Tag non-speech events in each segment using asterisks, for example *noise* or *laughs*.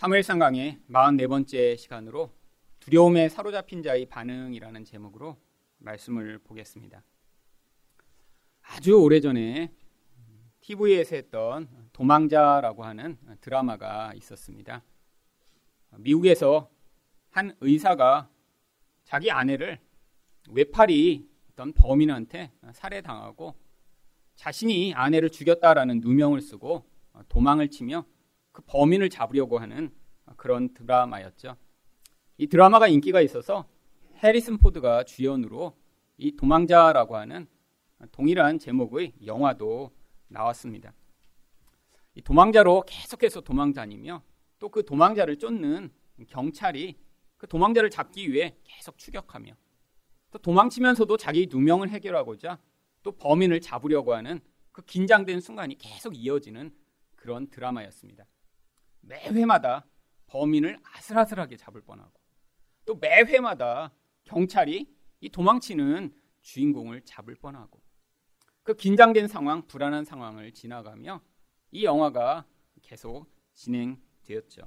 사무엘상 강의 44번째 시간으로 두려움에 사로잡힌 자의 반응이라는 제목으로 말씀을 보겠습니다. 아주 오래전에 TV에서 했던 도망자라고 하는 드라마가 있었습니다. 미국에서 한 의사가 자기 아내를 외팔이 어떤 범인한테 살해당하고 자신이 아내를 죽였다라는 누명을 쓰고 도망을 치며 그 범인을 잡으려고 하는 그런 드라마였죠. 이 드라마가 인기가 있어서 해리슨 포드가 주연으로 이 도망자라고 하는 동일한 제목의 영화도 나왔습니다. 이 도망자로 계속해서 도망 다니며 또 그 도망자를 쫓는 경찰이 그 도망자를 잡기 위해 계속 추격하며 또 도망치면서도 자기 누명을 해결하고자 또 범인을 잡으려고 하는 그 긴장된 순간이 계속 이어지는 그런 드라마였습니다. 매 회마다 범인을 아슬아슬하게 잡을 뻔하고 또 매 회마다 경찰이 이 도망치는 주인공을 잡을 뻔하고 그 긴장된 상황, 불안한 상황을 지나가며 이 영화가 계속 진행되었죠.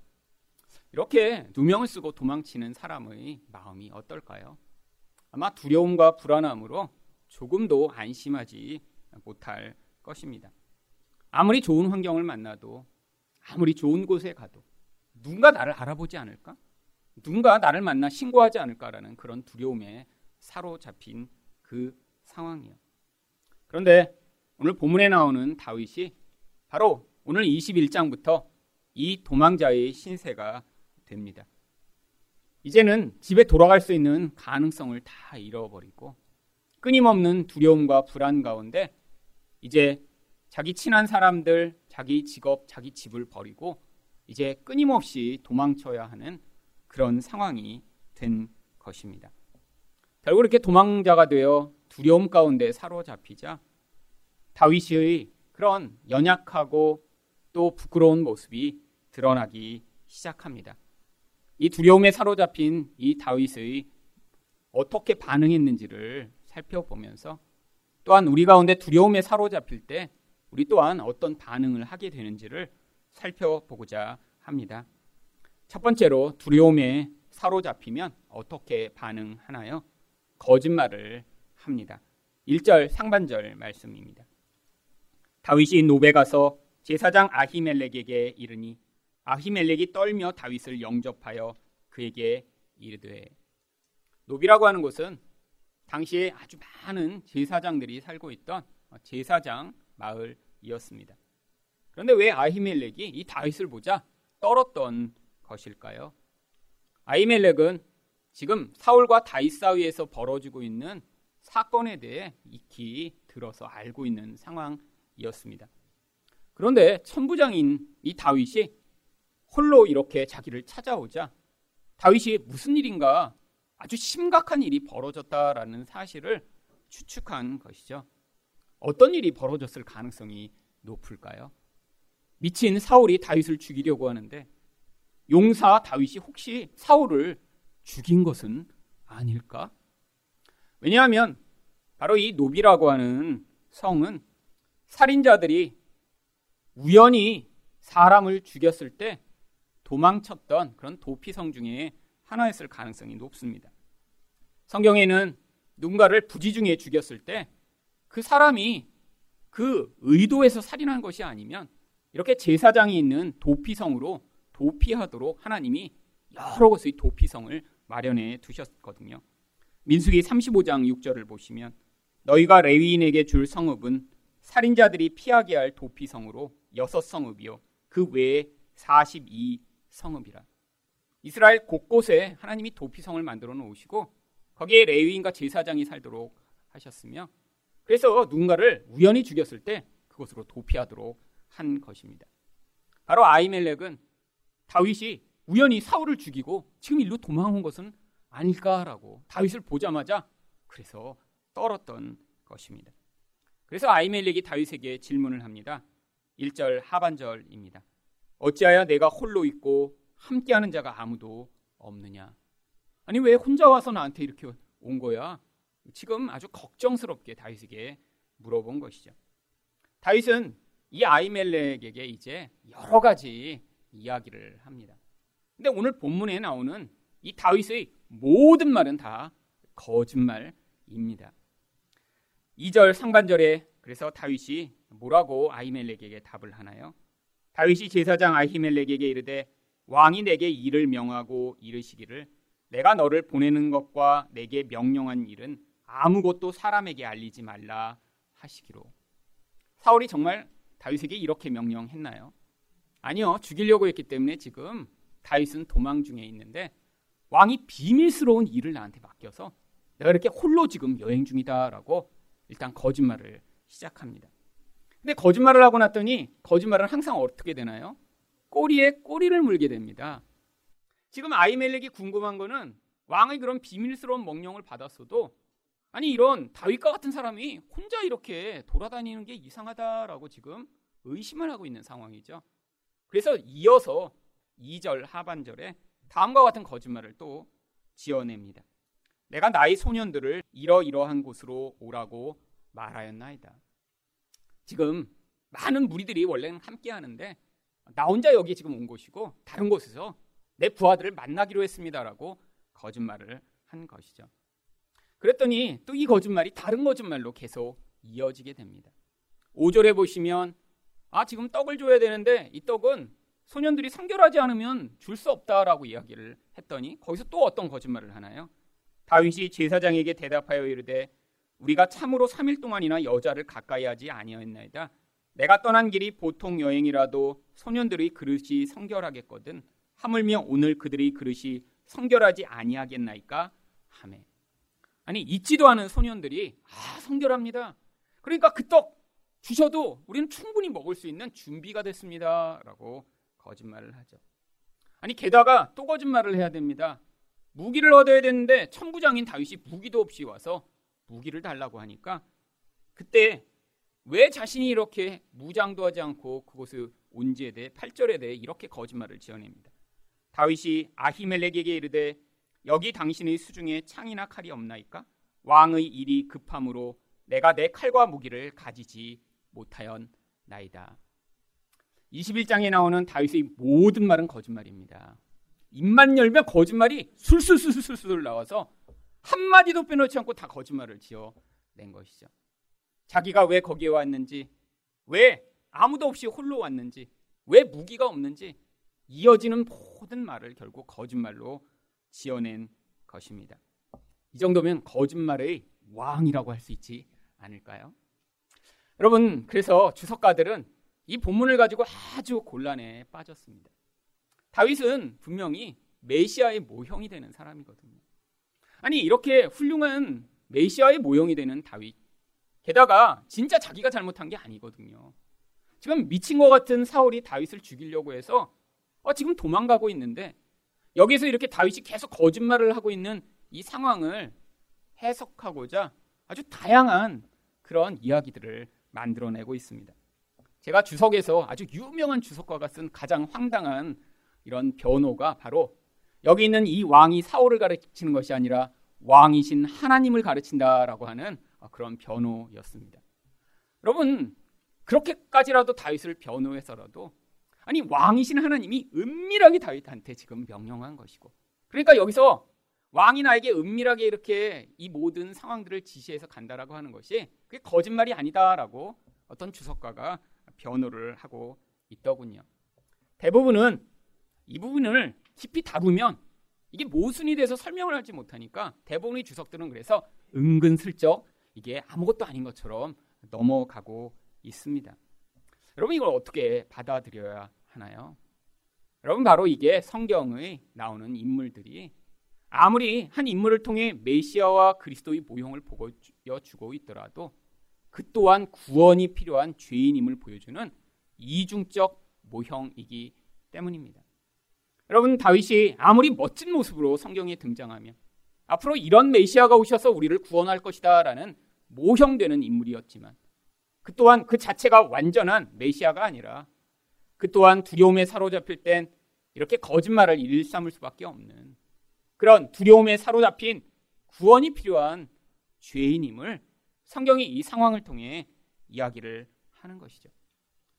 이렇게 누명을 쓰고 도망치는 사람의 마음이 어떨까요? 아마 두려움과 불안함으로 조금도 안심하지 못할 것입니다. 아무리 좋은 환경을 만나도 아무리 좋은 곳에 가도 누군가 나를 알아보지 않을까? 누군가 나를 만나 신고하지 않을까라는 그런 두려움에 사로잡힌 그 상황이요. 그런데 오늘 본문에 나오는 다윗이 바로 오늘 21장부터 이 도망자의 신세가 됩니다. 이제는 집에 돌아갈 수 있는 가능성을 다 잃어버리고 끊임없는 두려움과 불안 가운데 이제 자기 친한 사람들, 자기 직업, 자기 집을 버리고 이제 끊임없이 도망쳐야 하는 그런 상황이 된 것입니다. 결국 이렇게 도망자가 되어 두려움 가운데 사로잡히자 다윗의 그런 연약하고 또 부끄러운 모습이 드러나기 시작합니다. 이 두려움에 사로잡힌 이 다윗의 어떻게 반응했는지를 살펴보면서 또한 우리 가운데 두려움에 사로잡힐 때 우리 또한 어떤 반응을 하게 되는지를 살펴보고자 합니다. 첫 번째로 두려움에 사로잡히면 어떻게 반응하나요? 거짓말을 합니다. 1절 상반절 말씀입니다. 다윗이 노베 가서 제사장 아히멜렉에게 이르니 아히멜렉이 떨며 다윗을 영접하여 그에게 이르되 노비라고 하는 곳은 당시에 아주 많은 제사장들이 살고 있던 제사장 마을이었습니다. 그런데 왜 아히멜렉이 이 다윗을 보자 떨었던 것일까요? 아히멜렉은 지금 사울과 다윗 사이에서 벌어지고 있는 사건에 대해 익히 들어서 알고 있는 상황이었습니다. 그런데 천부장인 이 다윗이 홀로 이렇게 자기를 찾아오자 다윗이 무슨 일인가 아주 심각한 일이 벌어졌다라는 사실을 추측한 것이죠. 어떤 일이 벌어졌을 가능성이 높을까요? 미친 사울이 다윗을 죽이려고 하는데 용사 다윗이 혹시 사울을 죽인 것은 아닐까? 왜냐하면 바로 이 노비라고 하는 성은 살인자들이 우연히 사람을 죽였을 때 도망쳤던 그런 도피성 중에 하나였을 가능성이 높습니다. 성경에는 누군가를 부지중에 죽였을 때 그 사람이 그 의도에서 살인한 것이 아니면 이렇게 제사장이 있는 도피성으로 도피하도록 하나님이 여러 곳의 도피성을 마련해 두셨거든요. 민수기 35장 6절을 보시면 너희가 레위인에게 줄 성읍은 살인자들이 피하게 할 도피성으로 여섯 성읍이요 그 외에 42 성읍이라. 이스라엘 곳곳에 하나님이 도피성을 만들어 놓으시고 거기에 레위인과 제사장이 살도록 하셨으며 그래서 누군가를 우연히 죽였을 때 그것으로 도피하도록 한 것입니다. 바로 아이멜렉은 다윗이 우연히 사울을 죽이고 지금 일로 도망온 것은 아닐까라고 다윗을 보자마자 그래서 떨었던 것입니다. 그래서 아이멜렉이 다윗에게 질문을 합니다. 1절 하반절입니다. 어찌하여 내가 홀로 있고 함께하는 자가 아무도 없느냐? 아니 왜 혼자 와서 나한테 이렇게 온 거야? 지금 아주 걱정스럽게 다윗에게 물어본 것이죠. 다윗은 이 아이멜렉에게 이제 여러 가지 이야기를 합니다. 근데 오늘 본문에 나오는 이 다윗의 모든 말은 다 거짓말입니다. 2절 상반절에 그래서 다윗이 뭐라고 아히멜렉에게 답을 하나요? 다윗이 제사장 아히멜렉에게 이르되 왕이 내게 일을 명하고 이르시기를 내가 너를 보내는 것과 내게 명령한 일은 아무것도 사람에게 알리지 말라 하시기로. 사울이 정말 다윗에게 이렇게 명령했나요? 아니요. 죽이려고 했기 때문에 지금 다윗은 도망 중에 있는데 왕이 비밀스러운 일을 나한테 맡겨서 내가 이렇게 홀로 지금 여행 중이다라고 일단 거짓말을 시작합니다. 근데 거짓말을 하고 났더니 거짓말은 항상 어떻게 되나요? 꼬리에 꼬리를 물게 됩니다. 지금 아이멜렉이 궁금한 거는 왕의 그런 비밀스러운 명령을 받았어도 아니 이런 다윗과 같은 사람이 혼자 이렇게 돌아다니는 게 이상하다라고 지금 의심을 하고 있는 상황이죠. 그래서 이어서 2절 하반절에 다음과 같은 거짓말을 또 지어냅니다. 내가 나의 소년들을 이러이러한 곳으로 오라고 말하였나이다. 지금 많은 무리들이 원래는 함께 하는데 나 혼자 여기 지금 온 곳이고 다른 곳에서 내 부하들을 만나기로 했습니다라고 거짓말을 한 것이죠. 그랬더니 또 이 거짓말이 다른 거짓말로 계속 이어지게 됩니다. 5절에 보시면 아 지금 떡을 줘야 되는데 이 떡은 소년들이 성결하지 않으면 줄 수 없다라고 이야기를 했더니 거기서 또 어떤 거짓말을 하나요? 다윗이 제사장에게 대답하여 이르되 우리가 참으로 3일 동안이나 여자를 가까이 하지 아니하였나이다. 내가 떠난 길이 보통 여행이라도 소년들의 그릇이 성결하겠거든. 하물며 오늘 그들의 그릇이 성결하지 아니하겠나이까 하매. 아니 잊지도 않은 소년들이 아 성결합니다. 그러니까 그 떡 주셔도 우리는 충분히 먹을 수 있는 준비가 됐습니다라고 거짓말을 하죠. 아니 게다가 또 거짓말을 해야 됩니다. 무기를 얻어야 되는데 천부장인 다윗이 무기도 없이 와서 무기를 달라고 하니까 그때 왜 자신이 이렇게 무장도 하지 않고 그곳을 온지에 대해 8절에 대해 이렇게 거짓말을 지어냅니다. 다윗이 아히멜렉에게 이르되 여기 당신의 수중에 창이나 칼이 없나이까? 왕의 일이 급함으로 내가 내 칼과 무기를 가지지 못하였나이다. 21장에 나오는 다윗의 모든 말은 거짓말입니다. 입만 열면 거짓말이 술술술술술 나와서 한마디도 빼놓지 않고 다 거짓말을 지어낸 것이죠. 자기가 왜 거기에 왔는지, 왜 아무도 없이 홀로 왔는지, 왜 무기가 없는지 이어지는 모든 말을 결국 거짓말로 지어낸 것입니다. 이 정도면 거짓말의 왕이라고 할 수 있지 않을까요? 여러분, 그래서 주석가들은 이 본문을 가지고 아주 곤란에 빠졌습니다. 다윗은 분명히 메시아의 모형이 되는 사람이거든요. 아니, 이렇게 훌륭한 메시아의 모형이 되는 다윗. 게다가 진짜 자기가 잘못한 게 아니거든요. 지금 미친 것 같은 사울이 다윗을 죽이려고 해서 어, 지금 도망가고 있는데 여기서 이렇게 다윗이 계속 거짓말을 하고 있는 이 상황을 해석하고자 아주 다양한 그런 이야기들을 만들어내고 있습니다. 제가 주석에서 아주 유명한 주석가가 쓴 가장 황당한 이런 변호가 바로 여기 있는 이 왕이 사울을 가르치는 것이 아니라 왕이신 하나님을 가르친다라고 하는 그런 변호였습니다. 여러분 그렇게까지라도 다윗을 변호해서라도 아니 왕이신 하나님이 은밀하게 다윗한테 지금 명령한 것이고 그러니까 여기서 왕이 나에게 은밀하게 이렇게 이 모든 상황들을 지시해서 간다라고 하는 것이 그게 거짓말이 아니다라고 어떤 주석가가 변호를 하고 있더군요. 대부분은 이 부분을 깊이 다루면 이게 모순이 돼서 설명을 하지 못하니까 대부분의 주석들은 그래서 은근슬쩍 이게 아무것도 아닌 것처럼 넘어가고 있습니다. 여러분 이걸 어떻게 받아들여야 하나요? 여러분 바로 이게 성경의 나오는 인물들이 아무리 한 인물을 통해 메시아와 그리스도의 모형을 보여주고 있더라도 그 또한 구원이 필요한 죄인임을 보여주는 이중적 모형이기 때문입니다. 여러분 다윗이 아무리 멋진 모습으로 성경에 등장하며 앞으로 이런 메시아가 오셔서 우리를 구원할 것이다라는 모형되는 인물이었지만 그 또한 그 자체가 완전한 메시아가 아니라 그 또한 두려움에 사로잡힐 땐 이렇게 거짓말을 일삼을 수밖에 없는 그런 두려움에 사로잡힌 구원이 필요한 죄인임을 성경이 이 상황을 통해 이야기를 하는 것이죠.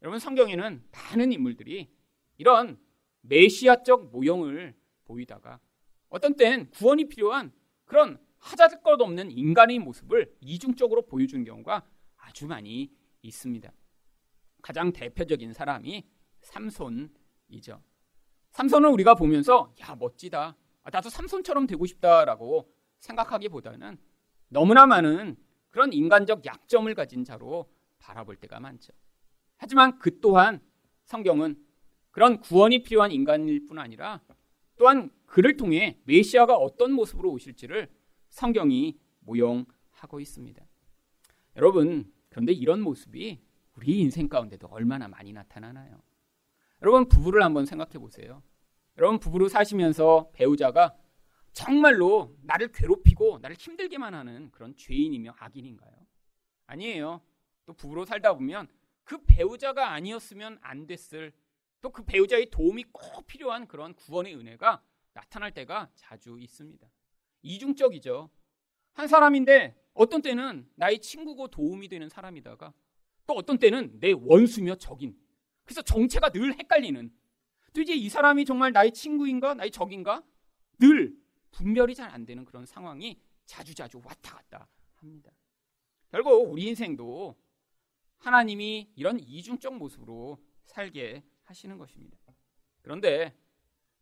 여러분 성경에는 많은 인물들이 이런 메시아적 모형을 보이다가 어떤 땐 구원이 필요한 그런 하자들 것 없는 인간의 모습을 이중적으로 보여주는 경우가 아주 많이 있습니다. 가장 대표적인 사람이 삼손이죠. 삼손을 우리가 보면서 야 멋지다. 아, 나도 삼손처럼 되고 싶다라고 생각하기보다는 너무나 많은 그런 인간적 약점을 가진 자로 바라볼 때가 많죠. 하지만 그 또한 성경은 그런 구원이 필요한 인간일 뿐 아니라 또한 그를 통해 메시아가 어떤 모습으로 오실지를 성경이 모형하고 있습니다. 여러분, 그런데 이런 모습이 우리 인생 가운데도 얼마나 많이 나타나나요? 여러분, 부부를 한번 생각해 보세요. 여러분, 부부로 사시면서 배우자가 정말로 나를 괴롭히고 나를 힘들게만 하는 그런 죄인이며 악인인가요? 아니에요. 또 부부로 살다 보면 그 배우자가 아니었으면 안 됐을 또 그 배우자의 도움이 꼭 필요한 그런 구원의 은혜가 나타날 때가 자주 있습니다. 이중적이죠. 한 사람인데 어떤 때는 나의 친구고 도움이 되는 사람이다가 또 어떤 때는 내 원수며 적인. 그래서 정체가 늘 헷갈리는. 또 이제 이 사람이 정말 나의 친구인가 나의 적인가 늘 분별이 잘 안 되는 그런 상황이 자주자주 왔다 갔다 합니다. 결국 우리 인생도 하나님이 이런 이중적 모습으로 살게 하시는 것입니다. 그런데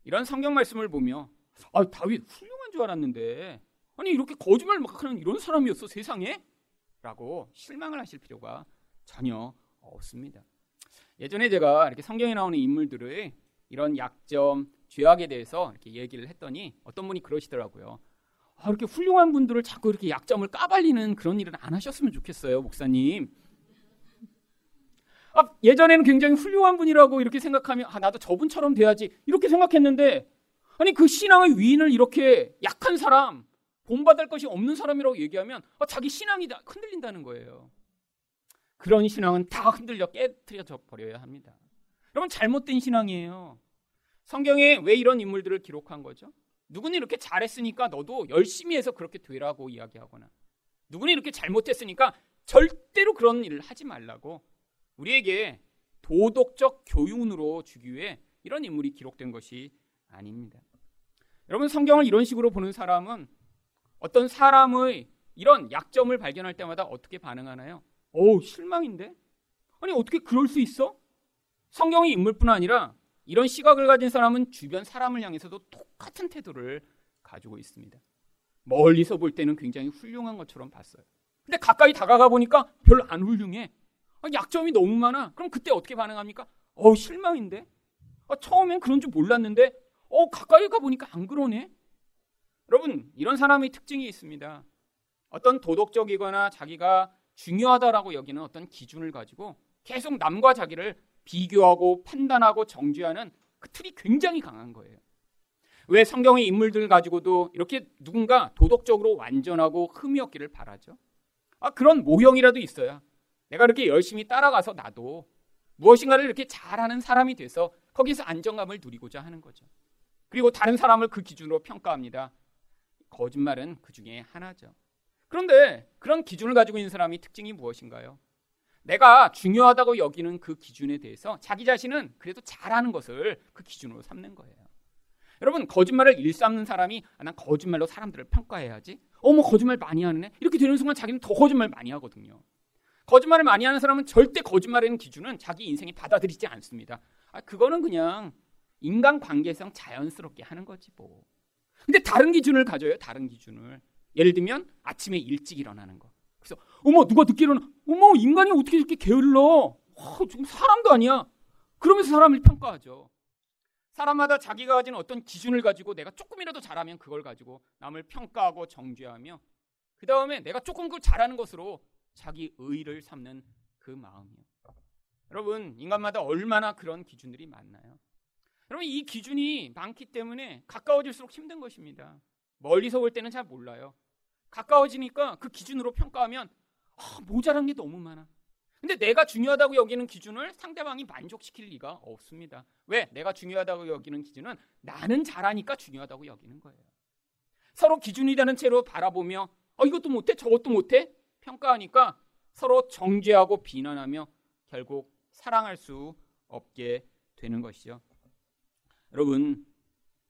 이런 성경 말씀을 보며 아, 다윗 훌륭한 줄 알았는데 아니 이렇게 거짓말 막 하는 이런 사람이었어 세상에? 라고 실망을 하실 필요가 전혀 없습니다. 예전에 제가 이렇게 성경에 나오는 인물들의 이런 약점, 죄악에 대해서 이렇게 얘기를 했더니 어떤 분이 그러시더라고요. 아, 이렇게 훌륭한 분들을 자꾸 이렇게 약점을 까발리는 그런 일은 안 하셨으면 좋겠어요, 목사님. 아, 예전에는 굉장히 훌륭한 분이라고 이렇게 생각하면 아, 나도 저분처럼 돼야지 이렇게 생각했는데 아니 그 신앙의 위인을 이렇게 약한 사람, 본받을 것이 없는 사람이라고 얘기하면 아, 자기 신앙이 다 흔들린다는 거예요. 그런 신앙은 다 흔들려 깨뜨려져 버려야 합니다. 여러분 잘못된 신앙이에요. 성경에 왜 이런 인물들을 기록한 거죠? 누구는 이렇게 잘했으니까 너도 열심히 해서 그렇게 되라고 이야기하거나 누구는 이렇게 잘못했으니까 절대로 그런 일을 하지 말라고 우리에게 도덕적 교훈으로 주기 위해 이런 인물이 기록된 것이 아닙니다. 여러분 성경을 이런 식으로 보는 사람은 어떤 사람의 이런 약점을 발견할 때마다 어떻게 반응하나요? 오 실망인데? 아니 어떻게 그럴 수 있어? 성경의 인물뿐 아니라 이런 시각을 가진 사람은 주변 사람을 향해서도 똑같은 태도를 가지고 있습니다. 멀리서 볼 때는 굉장히 훌륭한 것처럼 봤어요. 근데 가까이 다가가 보니까 별로 안 훌륭해. 아, 약점이 너무 많아. 그럼 그때 어떻게 반응합니까? 어 실망인데. 아, 처음엔 그런 줄 몰랐는데 어 가까이 가 보니까 안 그러네. 여러분 이런 사람의 특징이 있습니다. 어떤 도덕적이거나 자기가 중요하다라고 여기는 어떤 기준을 가지고 계속 남과 자기를 비교하고 판단하고 정죄하는 그 틀이 굉장히 강한 거예요. 왜 성경의 인물들 가지고도 이렇게 누군가 도덕적으로 완전하고 흠이 없기를 바라죠? 아, 그런 모형이라도 있어야 내가 이렇게 열심히 따라가서 나도 무엇인가를 이렇게 잘하는 사람이 돼서 거기서 안정감을 누리고자 하는 거죠. 그리고 다른 사람을 그 기준으로 평가합니다. 거짓말은 그 중에 하나죠. 그런데 그런 기준을 가지고 있는 사람이 특징이 무엇인가요? 내가 중요하다고 여기는 그 기준에 대해서 자기 자신은 그래도 잘하는 것을 그 기준으로 삼는 거예요. 여러분 거짓말을 일삼는 사람이 아, 난 거짓말로 사람들을 평가해야지. 어머 거짓말 많이 하네. 이렇게 되는 순간 자기는 더 거짓말 많이 하거든요. 거짓말을 많이 하는 사람은 절대 거짓말이라는 기준은 자기 인생에 받아들이지 않습니다. 아, 그거는 그냥 인간 관계상 자연스럽게 하는 거지 뭐. 근데 다른 기준을 가져요. 다른 기준을. 예를 들면 아침에 일찍 일어나는 거. 그래서 어머 누가 일어나? 어머 인간이 어떻게 이렇게 게을러? 와, 지금 사람도 아니야. 그러면서 사람을 평가하죠. 사람마다 자기가 가진 어떤 기준을 가지고 내가 조금이라도 잘하면 그걸 가지고 남을 평가하고 정죄하며 그 다음에 내가 조금 그 잘하는 것으로 자기 의를 삼는 그 마음이요. 여러분, 인간마다 얼마나 그런 기준들이 많나요? 여러분, 이 기준이 많기 때문에 가까워질수록 힘든 것입니다. 멀리서 볼 때는 잘 몰라요. 가까워지니까 그 기준으로 평가하면 아, 모자란 게 너무 많아. 근데 내가 중요하다고 여기는 기준을 상대방이 만족시킬 리가 없습니다. 왜? 내가 중요하다고 여기는 기준은 나는 잘하니까 중요하다고 여기는 거예요. 서로 기준이라는 채로 바라보며 어, 이것도 못해 저것도 못해 평가하니까 서로 정죄하고 비난하며 결국 사랑할 수 없게 되는 것이죠. 여러분,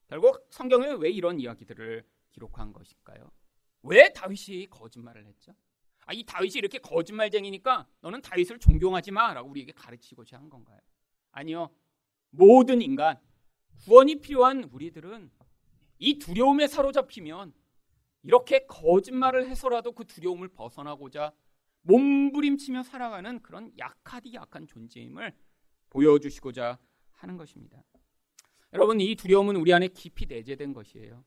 결국 성경에 왜 이런 이야기들을 기록한 것일까요? 왜 다윗이 거짓말을 했죠? 아, 이 다윗이 이렇게 거짓말쟁이니까 너는 다윗을 존경하지 마라고 우리에게 가르치고자 한 건가요? 아니요. 모든 인간, 구원이 필요한 우리들은 이 두려움에 사로잡히면 이렇게 거짓말을 해서라도 그 두려움을 벗어나고자 몸부림치며 살아가는 그런 약하디 약한 존재임을 보여주시고자 하는 것입니다. 여러분, 이 두려움은 우리 안에 깊이 내재된 것이에요.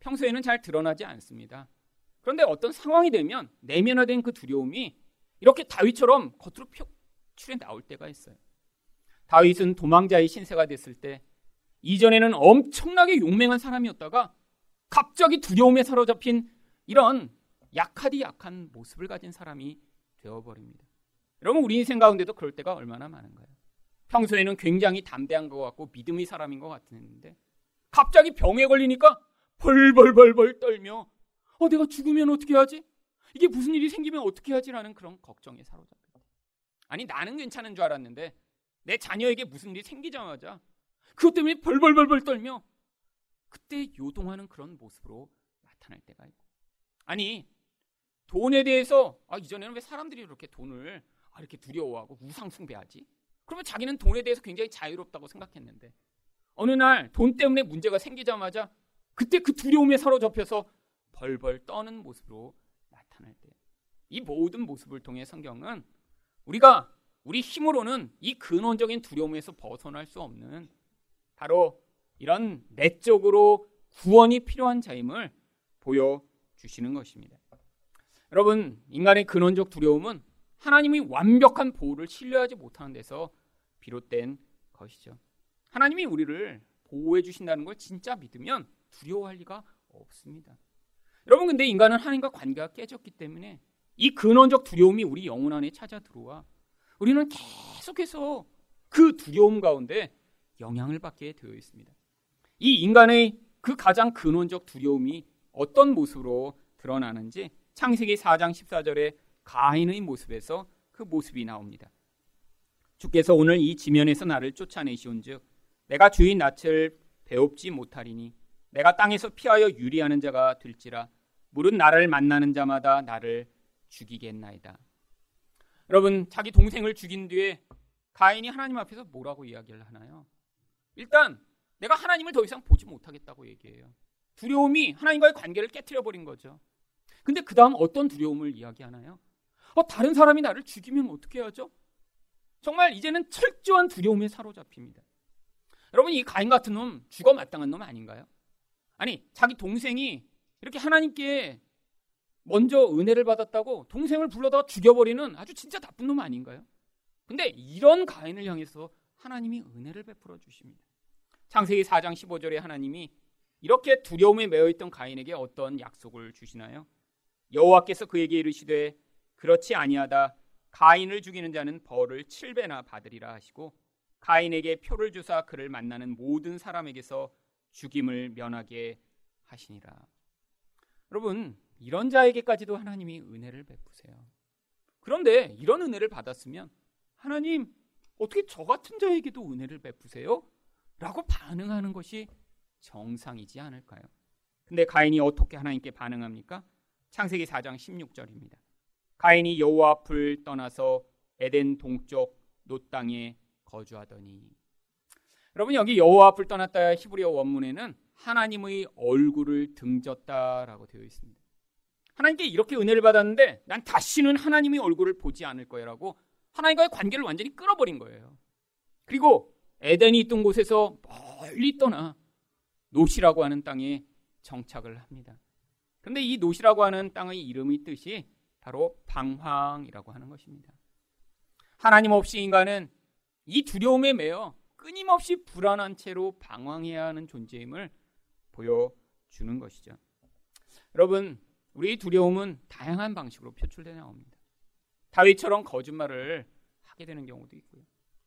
평소에는 잘 드러나지 않습니다. 그런데 어떤 상황이 되면 내면화된 그 두려움이 이렇게 다윗처럼 겉으로 표출해 나올 때가 있어요. 다윗은 도망자의 신세가 됐을 때 이전에는 엄청나게 용맹한 사람이었다가 갑자기 두려움에 사로잡힌 이런 약하디 약한 모습을 가진 사람이 되어버립니다. 여러분 우리 인생 가운데도 그럴 때가 얼마나 많은가요? 평소에는 굉장히 담대한 것 같고 믿음의 사람인 것 같았는데 갑자기 병에 걸리니까 벌벌벌벌 떨며 어 내가 죽으면 어떻게 하지? 이게 무슨 일이 생기면 어떻게 하지라는 그런 걱정에 사로잡혀. 아니 나는 괜찮은 줄 알았는데 내 자녀에게 무슨 일이 생기자마자 그것 때문에 벌벌벌벌 떨며 그때 요동하는 그런 모습으로 나타날 때가 있고 아니 돈에 대해서 아 이전에는 왜 사람들이 이렇게 돈을 아, 이렇게 두려워하고 우상숭배하지? 그러면 자기는 돈에 대해서 굉장히 자유롭다고 생각했는데 어느 날 돈 때문에 문제가 생기자마자 그때 그 두려움에 사로잡혀서 벌벌 떠는 모습으로 나타날 때 이 모든 모습을 통해 성경은 우리가 우리 힘으로는 이 근원적인 두려움에서 벗어날 수 없는 바로 이런 내적으로 구원이 필요한 자임을 보여주시는 것입니다. 여러분, 인간의 근원적 두려움은 하나님이 완벽한 보호를 신뢰하지 못하는 데서 비롯된 것이죠. 하나님이 우리를 보호해 주신다는 걸 진짜 믿으면 두려워할 리가 없습니다. 여러분, 근데 인간은 하나님과 관계가 깨졌기 때문에 이 근원적 두려움이 우리 영혼 안에 찾아 들어와 우리는 계속해서 그 두려움 가운데 영향을 받게 되어 있습니다. 이 인간의 그 가장 근원적 두려움이 어떤 모습으로 드러나는지 창세기 4장 14절에 가인의 모습에서 그 모습이 나옵니다. 주께서 오늘 이 지면에서 나를 쫓아내시온즉 내가 주인 낯을 배웁지 못하리니 내가 땅에서 피하여 유리하는 자가 될지라 물은 나를 만나는 자마다 나를 죽이겠나이다. 여러분 자기 동생을 죽인 뒤에 가인이 하나님 앞에서 뭐라고 이야기를 하나요? 일단 내가 하나님을 더 이상 보지 못하겠다고 얘기해요. 두려움이 하나님과의 관계를 깨뜨려 버린 거죠. 근데 그 다음 어떤 두려움을 이야기하나요? 어, 다른 사람이 나를 죽이면 어떻게 하죠? 정말 이제는 철저한 두려움에 사로잡힙니다. 여러분 이 가인 같은 놈 죽어 마땅한 놈 아닌가요? 아니 자기 동생이 이렇게 하나님께 먼저 은혜를 받았다고 동생을 불러다가 죽여버리는 아주 진짜 나쁜 놈 아닌가요? 근데 이런 가인을 향해서 하나님이 은혜를 베풀어 주십니다. 창세기 4장 15절에 하나님이 이렇게 두려움에 매여 있던 가인에게 어떤 약속을 주시나요? 여호와께서 그에게 이르시되 그렇지 아니하다 가인을 죽이는 자는 벌을 7배나 받으리라 하시고 가인에게 표를 주사 그를 만나는 모든 사람에게서 죽임을 면하게 하시니라. 여러분, 이런 자에게까지도 하나님이 은혜를 베푸세요. 그런데 이런 은혜를 받았으면 하나님 어떻게 저 같은 자에게도 은혜를 베푸세요? 라고 반응하는 것이 정상이지 않을까요? 근데 가인이 어떻게 하나님께 반응합니까? 창세기 4장 16절입니다. 가인이 여호와 앞을 떠나서 에덴 동쪽 놋 땅에 거주하더니 여러분 여기 여호와 앞을 떠났다 히브리어 원문에는 하나님의 얼굴을 등졌다라고 되어 있습니다. 하나님께 이렇게 은혜를 받았는데 난 다시는 하나님의 얼굴을 보지 않을 거야라고 하나님과의 관계를 완전히 끊어버린 거예요. 그리고 에덴이 있던 곳에서 멀리 떠나 놋이라고 하는 땅에 정착을 합니다. 그런데 이 놋이라고 하는 땅의 이름의 뜻이 바로 방황이라고 하는 것입니다. 하나님 없이 인간은 이 두려움에 매여 끊임없이 불안한 채로 방황해야 하는 존재임을 보여주는 것이죠. 여러분, 우리 두려움은 다양한 방식으로 표출되어 나옵니다. 다윗처럼 거짓말을 하게 되는 경우도 있고요.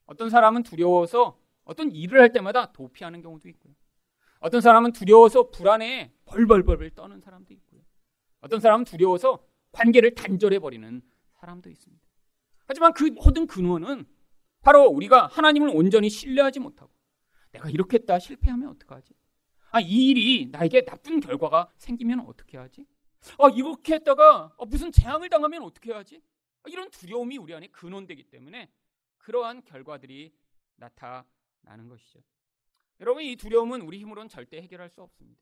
어떤 사람은 두려워서 어떤 일을 할 때마다 도피하는 경우도 있고요. 어떤 사람은 두려워서 불안에 벌벌벌벌 떠는 사람도 있고요. 어떤 사람은 두려워서 관계를 단절해 버리는 사람도 있습니다. 하지만 그 모든 근원은 바로 우리가 하나님을 온전히 신뢰하지 못하고 내가 이렇게 했다 실패하면 어떡하지? 아, 이 일이 나에게 나쁜 결과가 생기면 어떻게 하지? 아, 이렇게 했다가 아, 무슨 재앙을 당하면 어떻게 하지? 아, 이런 두려움이 우리 안에 근원되기 때문에 그러한 결과들이 나타나는 것이죠. 여러분, 이 두려움은 우리 힘으로는 절대 해결할 수 없습니다.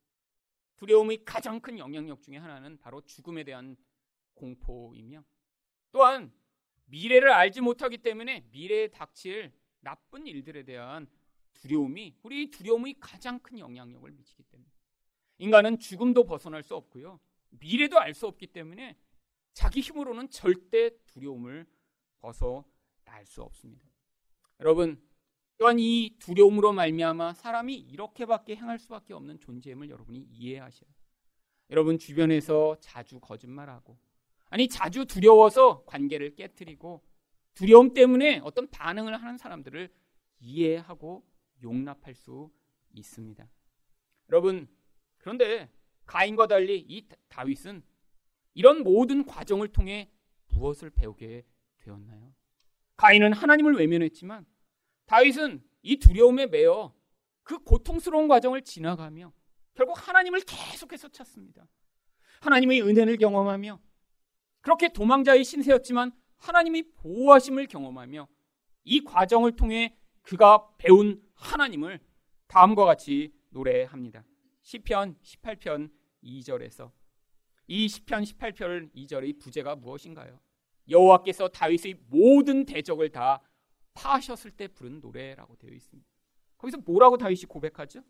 두려움의 가장 큰 영향력 중에 하나는 바로 죽음에 대한 공포이며 또한 미래를 알지 못하기 때문에 미래에 닥칠 나쁜 일들에 대한 두려움이 우리 두려움의 가장 큰 영향력을 미치기 때문에 인간은 죽음도 벗어날 수 없고요. 미래도 알 수 없기 때문에 자기 힘으로는 절대 두려움을 벗어날 수 없습니다. 여러분 또한 이 두려움으로 말미암아 사람이 이렇게밖에 행할 수밖에 없는 존재임을 여러분이 이해하셔요. 여러분 주변에서 자주 거짓말하고 아니 자주 두려워서 관계를 깨뜨리고 두려움 때문에 어떤 반응을 하는 사람들을 이해하고 용납할 수 있습니다. 여러분 그런데 가인과 달리 이 다윗은 이런 모든 과정을 통해 무엇을 배우게 되었나요? 가인은 하나님을 외면했지만 다윗은 이 두려움에 매여 그 고통스러운 과정을 지나가며 결국 하나님을 계속해서 찾습니다. 하나님의 은혜를 경험하며 그렇게 도망자의 신세였지만 하나님이 보호하심을 경험하며 이 과정을 통해 그가 배운 하나님을 다음과 같이 노래합니다. 시편 18편 2절에서 이 시편 18편 2절의 부제가 무엇인가요? 여호와께서 다윗의 모든 대적을 다 파하셨을 때 부른 노래라고 되어 있습니다. 거기서 뭐라고 다윗이 고백하죠?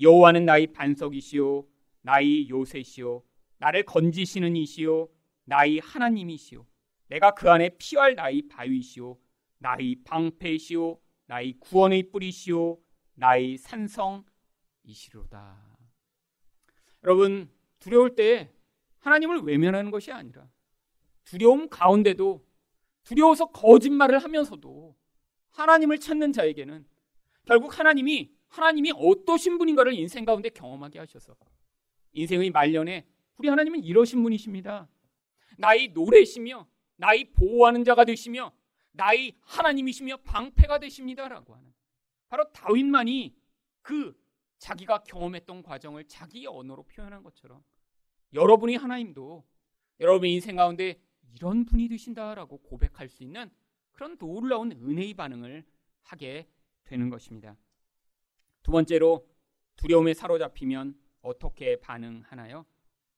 여호와는 나의 반석이시요 나의 요새시요 나를 건지시는 이시요 나의 하나님이시요 내가 그 안에 피할 나의 바위시요 나의 방패시요 나의 구원의 뿌리시요 나의 산성이시로다. 여러분 두려울 때 하나님을 외면하는 것이 아니라 두려움 가운데도 두려워서 거짓말을 하면서도 하나님을 찾는 자에게는 결국 하나님이 하나님이 어떠신 분인가를 인생 가운데 경험하게 하셔서 인생의 말년에 우리 하나님은 이러신 분이십니다. 나의 노래시며 나의 보호하는 자가 되시며 나의 하나님이시며 방패가 되십니다라고 하는 바로 다윗만이 그 자기가 경험했던 과정을 자기 언어로 표현한 것처럼 여러분이 하나님도 여러분의 인생 가운데 이런 분이 되신다라고 고백할 수 있는 그런 놀라운 은혜의 반응을 하게 되는 것입니다. 두 번째로 두려움에 사로잡히면 어떻게 반응하나요?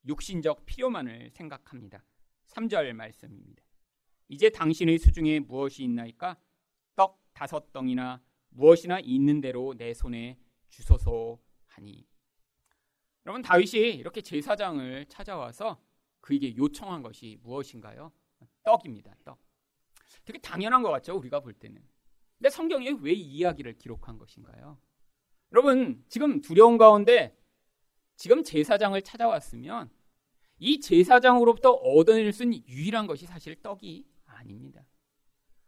육신적 필요만을 생각합니다. 3절 말씀입니다. 이제 당신의 수중에 무엇이 있나이까? 떡 다섯 덩이나 무엇이나 있는 대로 내 손에 주소서 하니. 여러분 다윗이 이렇게 제사장을 찾아와서 그에게 요청한 것이 무엇인가요? 떡입니다. 떡. 되게 당연한 것 같죠? 우리가 볼 때는. 근데 성경이 왜이 이야기를 기록한 것인가요? 여러분, 지금 두려움 가운데 지금 제사장을 찾아왔으면 이 제사장으로부터 얻어낼 수 있는 유일한 것이 사실 떡이 아닙니다.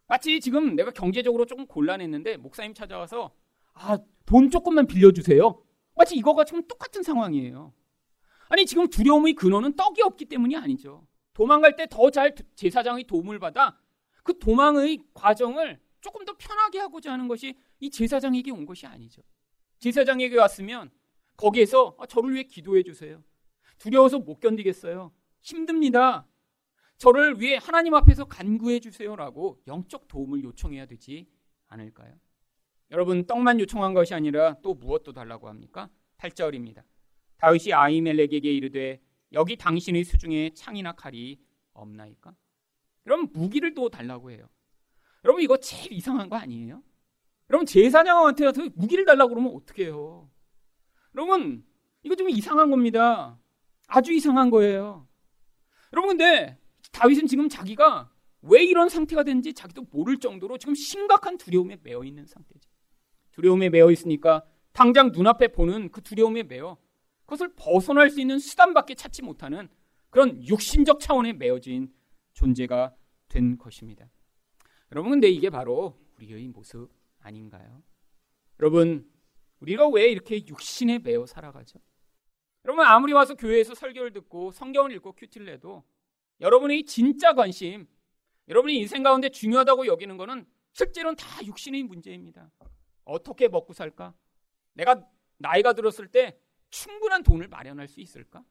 마치 지금 내가 경제적으로 조금 곤란했는데 목사님 찾아와서 아, 돈 조금만 빌려주세요. 마치 이거가 지금 똑같은 상황이에요. 아니, 지금 두려움의 근원은 떡이 없기 때문이 아니죠. 도망갈 때 더 잘 제사장의 도움을 받아 그 도망의 과정을 조금 더 편하게 하고자 하는 것이 이 제사장에게 온 것이 아니죠. 제사장에게 왔으면 거기에서 아, 저를 위해 기도해 주세요. 두려워서 못 견디겠어요. 힘듭니다. 저를 위해 하나님 앞에서 간구해 주세요라고 영적 도움을 요청해야 되지 않을까요? 여러분 떡만 요청한 것이 아니라 또 무엇도 달라고 합니까? 8절입니다. 다윗이 아이멜렉에게 이르되 여기 당신의 수중에 창이나 칼이 없나이까? 그럼 무기를 또 달라고 해요. 여러분 이거 제일 이상한 거 아니에요? 여러분 제사장한테 무기를 달라고 그러면 어떻게 해요? 여러분 이거 좀 이상한 겁니다. 아주 이상한 거예요. 여러분 근데 다윗은 지금 자기가 왜 이런 상태가 된지 자기도 모를 정도로 지금 심각한 두려움에 매여 있는 상태죠. 두려움에 매여 있으니까 당장 눈앞에 보는 그 두려움에 매여 그것을 벗어날 수 있는 수단밖에 찾지 못하는 그런 육신적 차원에 매어진 존재가 된 것입니다. 여러분, 근데 이게 바로 우리의 모습 아닌가요? 여러분, 우리가 왜 이렇게 육신에 매어 살아가죠? 여러분, 아무리 와서 교회에서 설교를 듣고 성경을 읽고 큐티를 해도 여러분의 진짜 관심, 여러분이 인생 가운데 중요하다고 여기는 것은 실제로는 다 육신의 문제입니다. 어떻게 먹고 살까? 내가 나이가 들었을 때 충분한 돈을 마련할 수 있을까?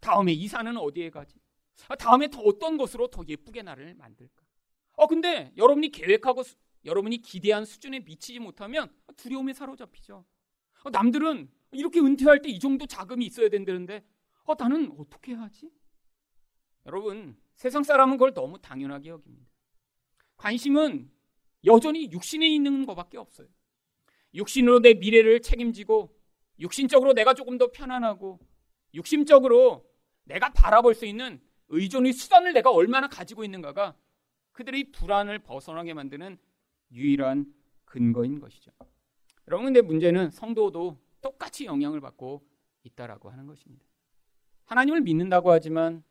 다음에 이사는 어디에 가지? 아, 다음에 더 어떤 것으로 더 예쁘게 나를 만들까? 어, 근데 여러분이 계획하고 수, 여러분이 기대한 수준에 미치지 못하면 두려움에 사로잡히죠. 어, 남들은 이렇게 은퇴할 때 이 정도 자금이 있어야 된다는데 어, 나는 어떻게 하지? 여러분, 세상 사람은 그걸 너무 당연하게 여깁니다. 관심은 여전히 육신에 있는 것밖에 없어요. 육신으로 내 미래를 책임지고 육신적으로 내가 조금 더 편안하고 육심적으로 내가 바라볼 수 있는 의존의 수단을 내가 얼마나 가지고 있는가가 그들의 불안을 벗어나게 만드는 유일한 근거인 것이죠. 여러분 근데 문제는 성도도 똑같이 영향을 받고 있다라고 하는 것입니다. 하나님을 믿는다고 하지만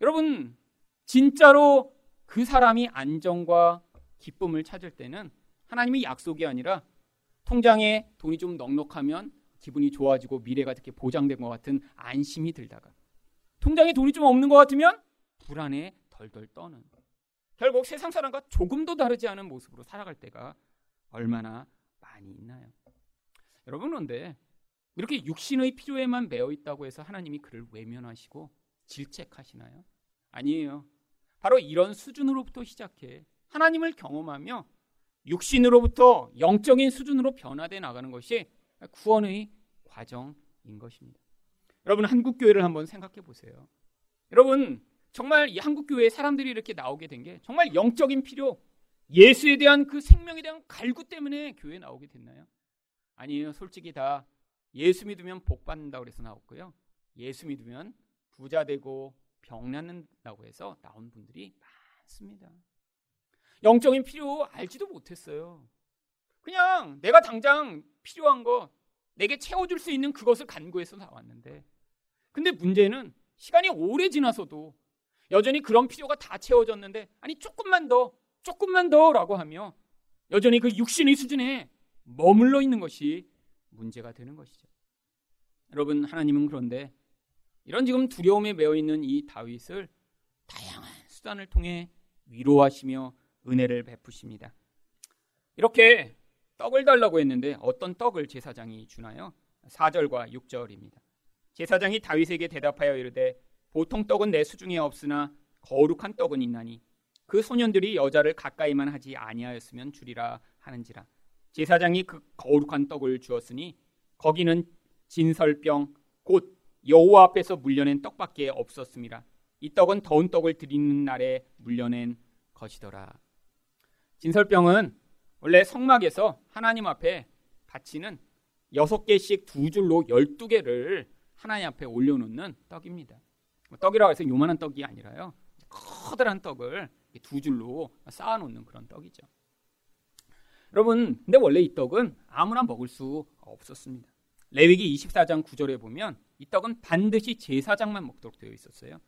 여러분 진짜로 그 사람이 안정과 기쁨을 찾을 때는 하나님의 약속이 아니라 통장에 돈이 좀 넉넉하면 기분이 좋아지고 미래가 이렇게 보장된 것 같은 안심이 들다가 통장에 돈이 좀 없는 것 같으면 불안에 덜덜 떠는 결국 세상 사람과 조금도 다르지 않은 모습으로 살아갈 때가 얼마나 많이 있나요? 여러분 그런데 이렇게 육신의 필요에만 매어 있다고 해서 하나님이 그를 외면하시고 질책하시나요? 아니에요. 바로 이런 수준으로부터 시작해 하나님을 경험하며 육신으로부터 영적인 수준으로 변화돼 나가는 것이 구원의 과정인 것입니다. 여러분 한국 교회를 한번 생각해 보세요. 여러분 정말 이 한국 교회에 사람들이 이렇게 나오게 된 게 정말 영적인 필요, 예수에 대한 그 생명에 대한 갈구 때문에 교회에 나오게 됐나요? 아니에요. 솔직히 다 예수 믿으면 복 받는다 그래서 나왔고요. 예수 믿으면 부자 되고 병 낫는다고 해서 나온 분들이 많습니다. 영적인 필요 알지도 못했어요. 그냥 내가 당장 필요한 거 내게 채워줄 수 있는 그것을 간구해서 나왔는데 근데 문제는 시간이 오래 지나서도 여전히 그런 필요가 다 채워졌는데 아니 조금만 더 조금만 더라고 하며 여전히 그 육신의 수준에 머물러 있는 것이 문제가 되는 것이죠. 여러분 하나님은 그런데 이런 지금 두려움에 매여 있는 이 다윗을 다양한 수단을 통해 위로하시며 은혜를 베푸십니다. 이렇게 떡을 달라고 했는데 어떤 떡을 제사장이 주나요? 4절과 6절입니다. 제사장이 다윗에게 대답하여 이르되 보통 떡은 내 수중에 없으나 거룩한 떡은 있나니 그 소년들이 여자를 가까이만 하지 아니하였으면 주리라 하는지라 제사장이 그 거룩한 떡을 주었으니 거기는 진설병 곧 여호와 앞에서 물려낸 떡밖에 없었습니다. 이 떡은 더운 떡을 드리는 날에 물려낸 것이더라. 진설병은 원래 성막에서 하나님 앞에 바치는 여섯 개씩 두 줄로 열두 개를 하나님 앞에 올려놓는 떡입니다. 뭐 떡이라고 해서 요만한 떡이 아니라요. 커다란 떡을 두 줄로 쌓아놓는 그런 떡이죠. 여러분, 근데 원래 이 떡은 아무나 먹을 수 없었습니다. 레위기 24장 9절에 보면 이 떡은 반드시 제사장만 먹도록 되어 있었어요.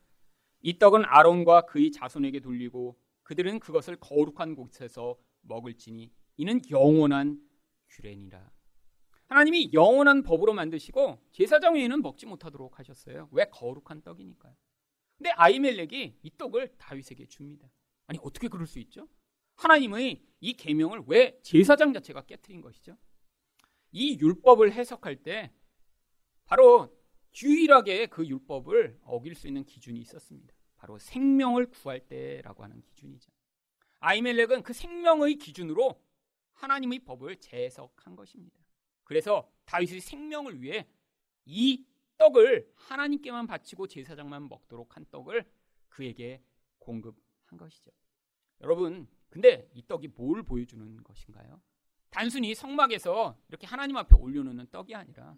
이 떡은 아론과 그의 자손에게 돌리고 그들은 그것을 거룩한 곳에서 먹을지니 이는 영원한 규례니라. 하나님이 영원한 법으로 만드시고 제사장 외에는 먹지 못하도록 하셨어요. 왜 거룩한 떡이니까요. 근데 아이멜렉이 이 떡을 다윗에게 줍니다. 아니 어떻게 그럴 수 있죠? 하나님의 이 계명을 왜 제사장 자체가 깨뜨린 것이죠? 이 율법을 해석할 때 바로 유일하게 그 율법을 어길 수 있는 기준이 있었습니다. 바로 생명을 구할 때라고 하는 기준이죠. 아이멜렉은 그 생명의 기준으로 하나님의 법을 재해석한 것입니다. 그래서 다윗의 생명을 위해 이 떡을 하나님께만 바치고 제사장만 먹도록 한 떡을 그에게 공급한 것이죠. 여러분, 근데 이 떡이 뭘 보여주는 것인가요? 단순히 성막에서 이렇게 하나님 앞에 올려놓는 떡이 아니라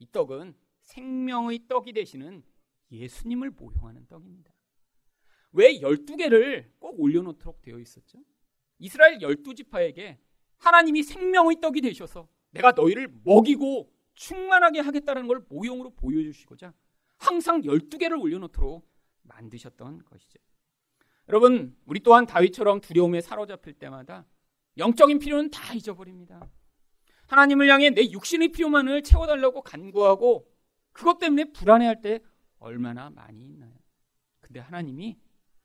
이 떡은 생명의 떡이 되시는 예수님을 모형하는 떡입니다. 왜 12개를 꼭 올려놓도록 되어 있었죠? 이스라엘 12지파에게 하나님이 생명의 떡이 되셔서 내가 너희를 먹이고 충만하게 하겠다는 걸 모형으로 보여주시고자 항상 12개를 올려놓도록 만드셨던 것이죠. 여러분, 우리 또한 다윗처럼 두려움에 사로잡힐 때마다 영적인 필요는 다 잊어버립니다. 하나님을 향해 내 육신의 필요만을 채워달라고 간구하고 그것 때문에 불안해할 때 얼마나 많이 있나요? 근데 하나님이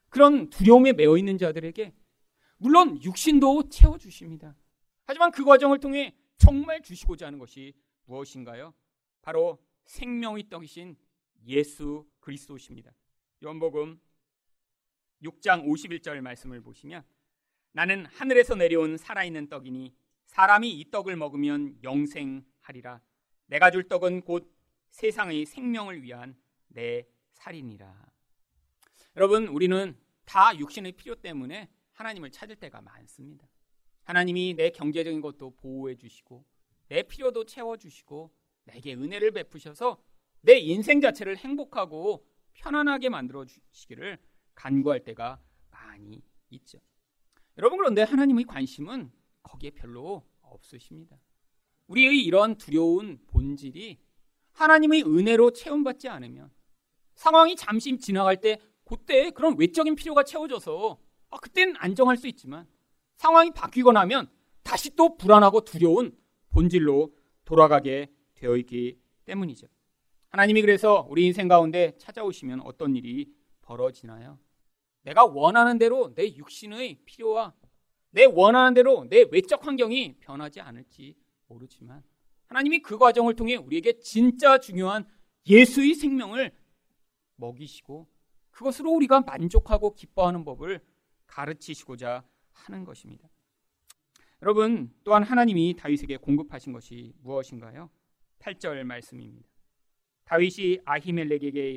그런 두려움에 매여 있는 자들에게 물론 육신도 채워주십니다. 하지만 그 과정을 통해 정말 주시고자 하는 것이 무엇인가요? 바로 생명의 떡이신 예수 그리스도십니다. 요한복음 6장 51절 말씀을 보시면 나는 하늘에서 내려온 살아있는 떡이니 사람이 이 떡을 먹으면 영생하리라. 내가 줄 떡은 곧 세상의 생명을 위한 내 살이니라. 여러분, 우리는 다 육신의 필요 때문에 하나님을 찾을 때가 많습니다. 하나님이 내 경제적인 것도 보호해 주시고 내 필요도 채워 주시고 내게 은혜를 베푸셔서 내 인생 자체를 행복하고 편안하게 만들어 주시기를 간구할 때가 많이 있죠. 여러분 그런데 하나님의 관심은 거기에 별로 없으십니다. 우리의 이런 두려운 본질이 하나님의 은혜로 체험받지 않으면 상황이 잠시 지나갈 때 그때 그런 외적인 필요가 채워져서 아, 그때는 안정할 수 있지만 상황이 바뀌고 나면 다시 또 불안하고 두려운 본질로 돌아가게 되어 있기 때문이죠. 하나님이 그래서 우리 인생 가운데 찾아오시면 어떤 일이 벌어지나요? 내가 원하는 대로 내 육신의 필요와 내 원하는 대로 내 외적 환경이 변하지 않을지 모르지만 하나님이 그 과정을 통해 우리에게 진짜 중요한 예수의 생명을 먹이시고 그것으로 우리가 만족하고 기뻐하는 법을 가르치시고자 하는 것입니다. 여러분, 또한 하나님이 다윗에게 공급하신 것이 무엇인가요? 8절 말씀입니다. 다윗이 아히멜렉에게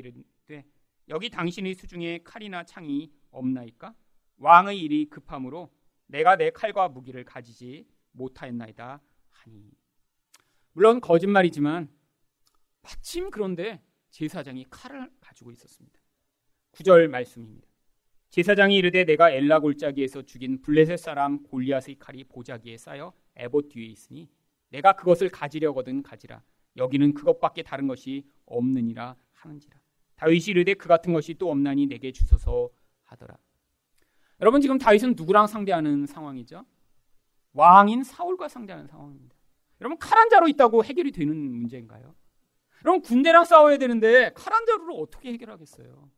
여기 당신의 수중에 칼이나 창이 없나이까? 왕의 일이 급함으로 내가 내 칼과 무기를 가지지 못하였나이다 하니. 물론 거짓말이지만 마침 그런데 제사장이 칼을 가지고 있었습니다. 9절 말씀입니다. 제사장이 이르되 내가 엘라 골짜기에서 죽인 블레셋 사람 골리앗의 칼이 보자기에 쌓여 에봇 뒤에 있으니 내가 그것을 가지려거든 가지라 여기는 그것밖에 다른 것이 없느니라 하는지라 다윗이 이르되 그 같은 것이 또 없나니 내게 주소서 하더라 여러분 지금 다윗은 누구랑 상대하는 상황이죠? 왕인 사울과 상대하는 상황입니다. 여러분 칼 한 자로 있다고 해결이 되는 문제인가요? 여러분 군대랑 싸워야 되는데 칼 한 자루로 어떻게 해결하겠어요?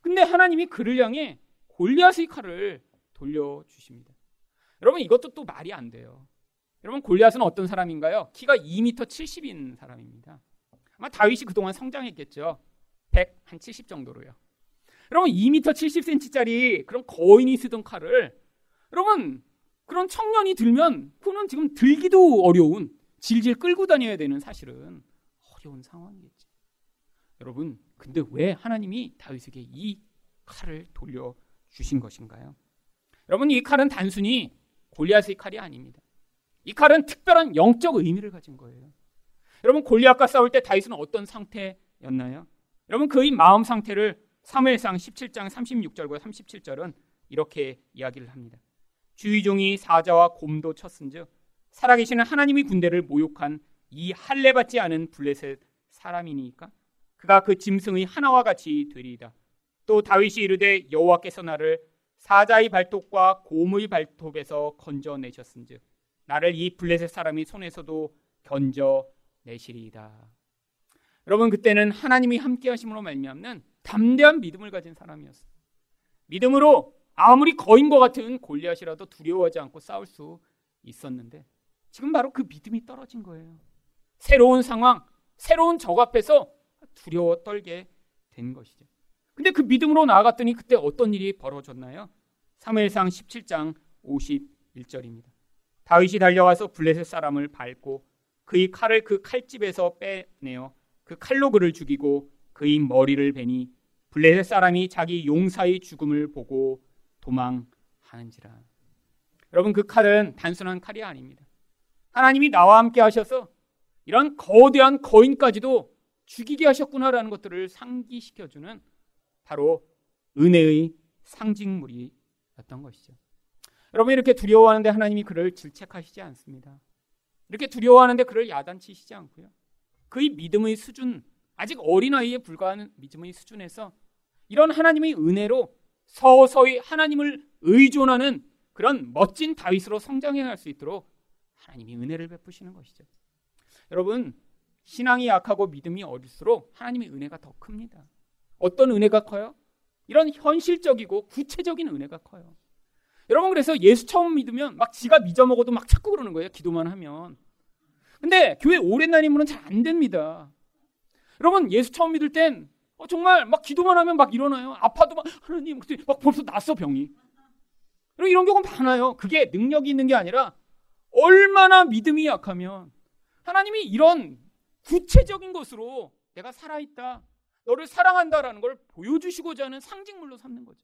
근데 하나님이 그를 향해 골리앗의 칼을 돌려 주십니다. 여러분 이것도 또 말이 안 돼요. 여러분 골리앗은 어떤 사람인가요? 키가 2m 70인 사람입니다. 아마 다윗이 그동안 성장했겠죠. 100한 70 정도로요. 여러분 2m 70cm짜리 그런 거인이 쓰던 칼을 여러분 그런 청년이 들면 그는 지금 들기도 어려운 질질 끌고 다녀야 되는 사실은 어려운 상황이겠죠. 여러분 근데 왜 하나님이 다윗에게 이 칼을 돌려 주신 것인가요? 여러분 이 칼은 단순히 골리앗의 칼이 아닙니다. 이 칼은 특별한 영적 의미를 가진 거예요. 여러분 골리앗과 싸울 때 다윗은 어떤 상태였나요? 여러분 그의 마음 상태를 사무엘상 17장 36절과 37절은 이렇게 이야기를 합니다. 주의 종이 사자와 곰도 쳤은즉 살아계시는 하나님의 군대를 모욕한 이 할례 받지 않은 블레셋 사람이니까 그가 그 짐승의 하나와 같이 되리이다. 또 다윗이 이르되 여호와께서 나를 사자의 발톱과 곰의 발톱에서 건져내셨은즉 나를 이 블레셋 사람이 손에서도 건져내시리이다. 여러분 그때는 하나님이 함께 하심으로 말미암는 담대한 믿음을 가진 사람이었어요. 믿음으로 아무리 거인과 같은 골리앗이라도 두려워하지 않고 싸울 수 있었는데 지금 바로 그 믿음이 떨어진 거예요. 새로운 상황, 새로운 적 앞에서 두려워 떨게 된 것이죠. 근데 그 믿음으로 나아갔더니 그때 어떤 일이 벌어졌나요? 사무엘상 17장 51절입니다. 다윗이 달려와서 블레셋 사람을 밟고 그의 칼을 그 칼집에서 빼내어 그 칼로 그를 죽이고 그의 머리를 베니 블레셋 사람이 자기 용사의 죽음을 보고 도망하는지라. 여러분 그 칼은 단순한 칼이 아닙니다. 하나님이 나와 함께 하셔서 이런 거대한 거인까지도 죽이게 하셨구나라는 것들을 상기시켜주는 바로 은혜의 상징물이었던 것이죠. 여러분 이렇게 두려워하는데 하나님이 그를 질책하시지 않습니다. 이렇게 두려워하는데 그를 야단치시지 않고요. 그의 믿음의 수준, 아직 어린아이에 불과한 믿음의 수준에서 이런 하나님의 은혜로 서서히 하나님을 의존하는 그런 멋진 다윗으로 성장해 갈 수 있도록 하나님이 은혜를 베푸시는 것이죠. 여러분, 신앙이 약하고 믿음이 어릴수록 하나님의 은혜가 더 큽니다. 어떤 은혜가 커요? 이런 현실적이고 구체적인 은혜가 커요. 여러분 그래서 예수 처음 믿으면 막 지가 믿어먹어도 막 찾고 그러는 거예요. 기도만 하면. 근데 교회 오랜 다니면 잘 안 됩니다. 여러분 예수 처음 믿을 땐 어, 정말 막 기도만 하면 막 일어나요. 아파도 막 하나님 막 벌써 났어 병이. 이런 경우 많아요. 그게 능력이 있는 게 아니라 얼마나 믿음이 약하면 하나님이 이런 구체적인 것으로 내가 살아있다, 너를 사랑한다라는 걸 보여주시고자 하는 상징물로 삼는 거죠.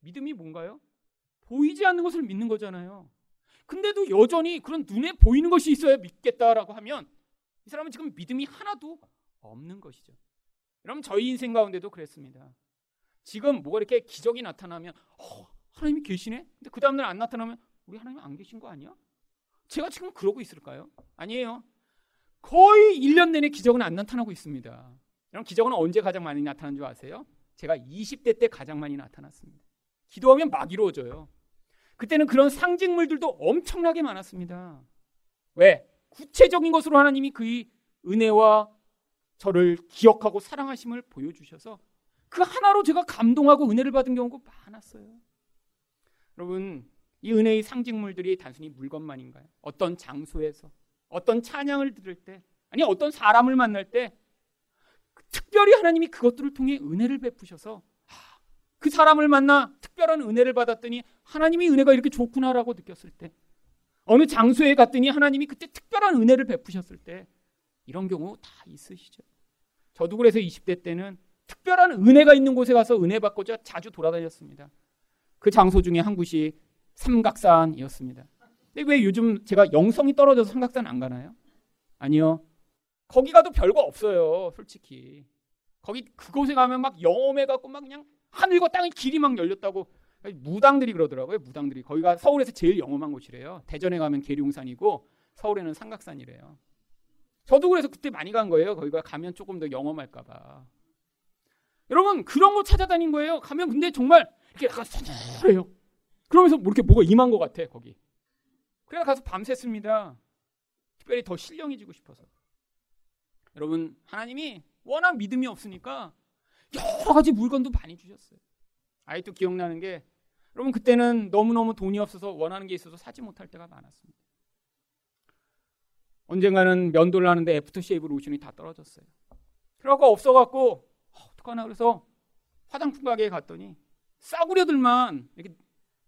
믿음이 뭔가요? 보이지 않는 것을 믿는 거잖아요. 근데도 여전히 그런 눈에 보이는 것이 있어야 믿겠다라고 하면 이 사람은 지금 믿음이 하나도 없는 것이죠. 여러분 저희 인생 가운데도 그랬습니다. 지금 뭐가 이렇게 기적이 나타나면 어, 하나님이 계시네? 근데 그 다음날 안 나타나면 우리 하나님 안 계신 거 아니야? 제가 지금 그러고 있을까요? 아니에요. 거의 1년 내내 기적은 안 나타나고 있습니다. 여러분 기적은 언제 가장 많이 나타난 줄 아세요? 제가 20대 때 가장 많이 나타났습니다. 기도하면 막 이루어져요. 그때는 그런 상징물들도 엄청나게 많았습니다. 왜? 구체적인 것으로 하나님이 그의 은혜와 저를 기억하고 사랑하심을 보여주셔서 그 하나로 제가 감동하고 은혜를 받은 경우가 많았어요. 여러분, 이 은혜의 상징물들이 단순히 물건만인가요? 어떤 장소에서, 어떤 찬양을 들을 때, 아니 어떤 사람을 만날 때 특별히 하나님이 그것들을 통해 은혜를 베푸셔서 그 사람을 만나 특별한 은혜를 받았더니 하나님이 은혜가 이렇게 좋구나라고 느꼈을 때 어느 장소에 갔더니 하나님이 그때 특별한 은혜를 베푸셨을 때 이런 경우 다 있으시죠. 저도 그래서 20대 때는 특별한 은혜가 있는 곳에 가서 은혜 받고자 자주 돌아다녔습니다. 그 장소 중에 한 곳이 삼각산이었습니다. 근데 왜 요즘 제가 영성이 떨어져서 삼각산 안 가나요? 아니요. 거기 가도 별거 없어요, 솔직히. 거기 그곳에 가면 막 영험해 갖고 막 그냥 하늘과 땅의 길이 막 열렸다고 무당들이 그러더라고요. 무당들이 거기가 서울에서 제일 영험한 곳이래요. 대전에 가면 계룡산이고 서울에는 삼각산이래요. 저도 그래서 그때 많이 간 거예요. 거기가 가면 조금 더 영험할까봐. 여러분 그런 거 찾아다닌 거예요. 가면 근데 정말 이렇게 약간 서늘해요. 그러면서 뭐 이렇게 뭐가 임한 것 같아 거기. 그래서 가서 밤샜습니다. 특별히 더 신령해지고 싶어서. 여러분 하나님이 워낙 믿음이 없으니까 여러 가지 물건도 많이 주셨어요. 아직도 기억나는 게 여러분 그때는 너무너무 돈이 없어서 원하는 게 있어서 사지 못할 때가 많았습니다. 언젠가는 면도를 하는데 애프터 쉐이브 로션이 다 떨어졌어요. 그러고 없어갖고 어, 어떡하나 그래서 화장품 가게에 갔더니 싸구려들만 이렇게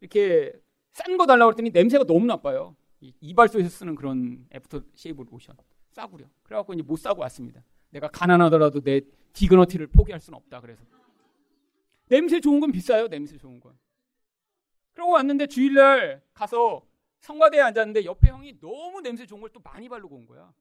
이렇게 싼 거 달라고 했더니 냄새가 너무 나빠요. 이발소에서 쓰는 그런 애프터 쉐이브 로션 싸구려. 그래갖고 이제 못 사고 왔습니다. 내가 가난하더라도 내 dignity를 포기할 수는 없다. 그래서 냄새 좋은 건 비싸요. 냄새 좋은 건. 그러고 왔는데 주일날 가서 성가대에 앉았는데 옆에 형이 너무 냄새 좋은 걸 또 많이 바르고 온 거야.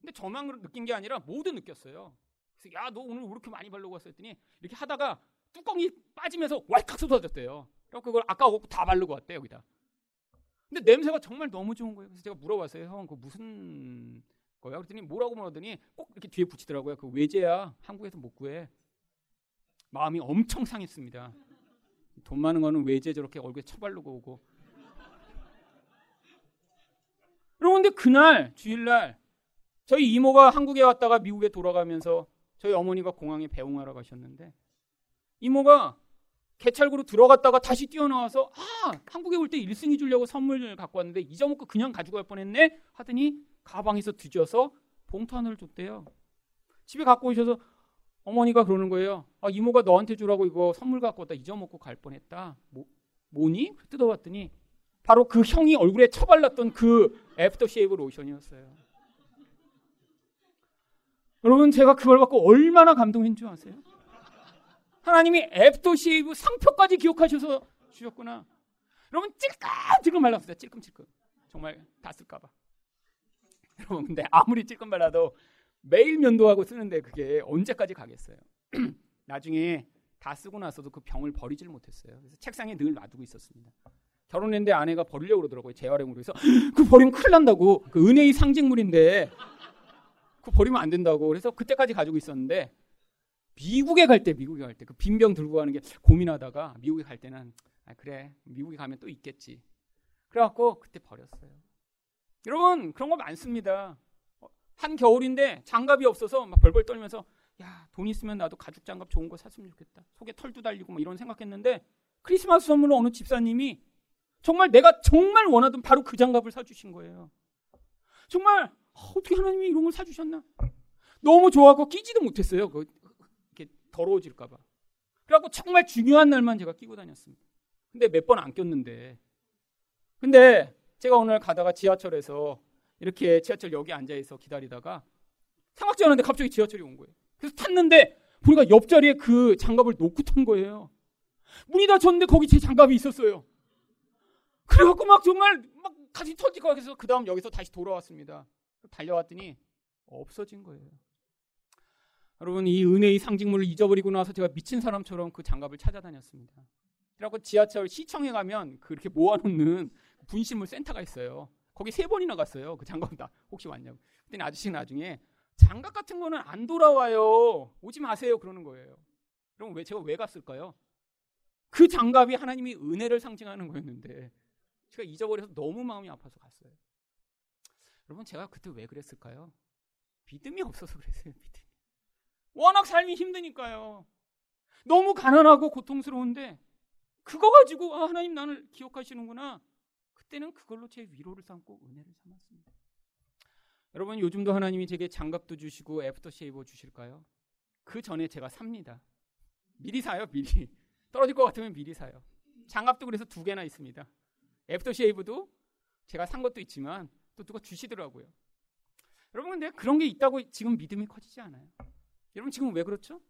근데 저만 느낀 게 아니라 모두 느꼈어요. 그래서 야 너 오늘 왜 이렇게 많이 바르고 왔어 했더니 이렇게 하다가 뚜껑이 빠지면서 왈칵 쏟아졌대요. 그래서 그걸 아까 다 바르고 왔대 여기다. 근데 냄새가 정말 너무 좋은 거예요. 그래서 제가 물어봤어요. 형, 그 무슨 거야? 그랬더니 뭐라고 물었더니 꼭 이렇게 뒤에 붙이더라고요. 그 외제야. 한국에서 못 구해. 마음이 엄청 상했습니다. 돈 많은 거는 외제 저렇게 얼굴에 처바르고 오고. 근데 그날 주일날 저희 이모가 한국에 왔다가 미국에 돌아가면서 저희 어머니가 공항에 배웅하러 가셨는데 이모가 개찰구로 들어갔다가 다시 뛰어나와서 아 한국에 올때 1승이 주려고 선물을 갖고 왔는데 잊어먹고 그냥 가지고 갈 뻔했네 하더니 가방에서 뒤져서 봉투 하나를 줬대요. 집에 갖고 오셔서 어머니가 그러는 거예요. 아 이모가 너한테 주라고 이거 선물 갖고 왔다 잊어먹고 갈 뻔했다. 뭐 뭐니? 뜯어봤더니 바로 그 형이 얼굴에 처발랐던 그 애프터 쉐이브 로션이었어요. 여러분 제가 그걸 갖고 얼마나 감동인 줄 아세요? 하나님이 애프터 쉐이브 상표까지 기억하셔서 주셨구나. 여러분 찔끔찔끔 발랐어요. 찔끔찔끔. 정말 다 쓸까봐. 여러분 *laughs* 근데 아무리 찔끔 발라도 매일 면도하고 쓰는데 그게 언제까지 가겠어요? *clears throat* 나중에 다 쓰고 나서도 그 병을 버리질 못했어요. 그래서 책상에 늘 놔두고 있었습니다. 결혼했는데 아내가 버리려고 그러더라고요. 재활용으로 해서 *gasps* 그 버리면 큰일 난다고. 그 은혜의 상징물인데 그 버리면 안 된다고. 그래서 그때까지 가지고 있었는데 미국에 갈 때 미국에 갈 때 그 빈 병 들고 가는 게 고민하다가 미국에 갈 때는 아 그래 미국에 가면 또 있겠지. 그래갖고 그때 버렸어요. 여러분 그런 거 많습니다. 어, 한 겨울인데 장갑이 없어서 막 벌벌 떨면서 야 돈 있으면 나도 가죽 장갑 좋은 거 샀으면 좋겠다. 속에 털도 달리고 뭐 이런 생각했는데 크리스마스 선물로 어느 집사님이 정말 내가 정말 원하던 바로 그 장갑을 사주신 거예요. 정말 아, 어떻게 하나님이 이런 걸 사주셨나? 너무 좋아하고 끼지도 못했어요. 그, 이렇게 더러워질까봐. 그래갖고 정말 중요한 날만 제가 끼고 다녔습니다. 근데 몇 번 안 꼈는데. 근데 제가 오늘 가다가 지하철에서 이렇게 지하철 여기 앉아있어 기다리다가 생각지 않았는데 갑자기 지하철이 온 거예요. 그래서 탔는데 보니까 옆자리에 그 장갑을 놓고 탄 거예요. 문이 닫혔는데 거기 제 장갑이 있었어요. 그래갖고 막 정말 막 같이 터질 것 같아서 그 다음 여기서 다시 돌아왔습니다. 달려왔더니 없어진 거예요. 여러분 이 은혜의 상징물을 잊어버리고 나서 제가 미친 사람처럼 그 장갑을 찾아다녔습니다. 그래갖고 지하철 시청에 가면 그렇게 모아놓는 분실물 센터가 있어요. 거기 세 번이나 갔어요. 그 장갑 다 혹시 왔냐고. 그랬더니 아저씨 나중에 장갑 같은 거는 안 돌아와요. 오지 마세요. 그러는 거예요. 그럼 왜 제가 왜 갔을까요? 그 장갑이 하나님이 은혜를 상징하는 거였는데 제가 잊어버려서 너무 마음이 아파서 갔어요. 여러분 제가 그때 왜 그랬을까요? 믿음이 없어서 그랬어요. 믿음이. 워낙 삶이 힘드니까요. 너무 가난하고 고통스러운데 그거 가지고 아, 하나님 나를 기억하시는구나. 그때는 그걸로 제 위로를 삼고 은혜를 삼았습니다. 여러분 요즘도 하나님이 제게 장갑도 주시고 애프터 쉐이버 주실까요? 그 전에 제가 삽니다. 미리 사요, 미리. 떨어질 것 같으면 미리 사요. 장갑도 그래서 두 개나 있습니다. aftershave도 제가 산 것도 있지만 또 누가 주시더라고요. 여러분 근데 그런 게 있다고 지금 믿음이 커지지 않아요. 여러분 지금 왜 그렇죠?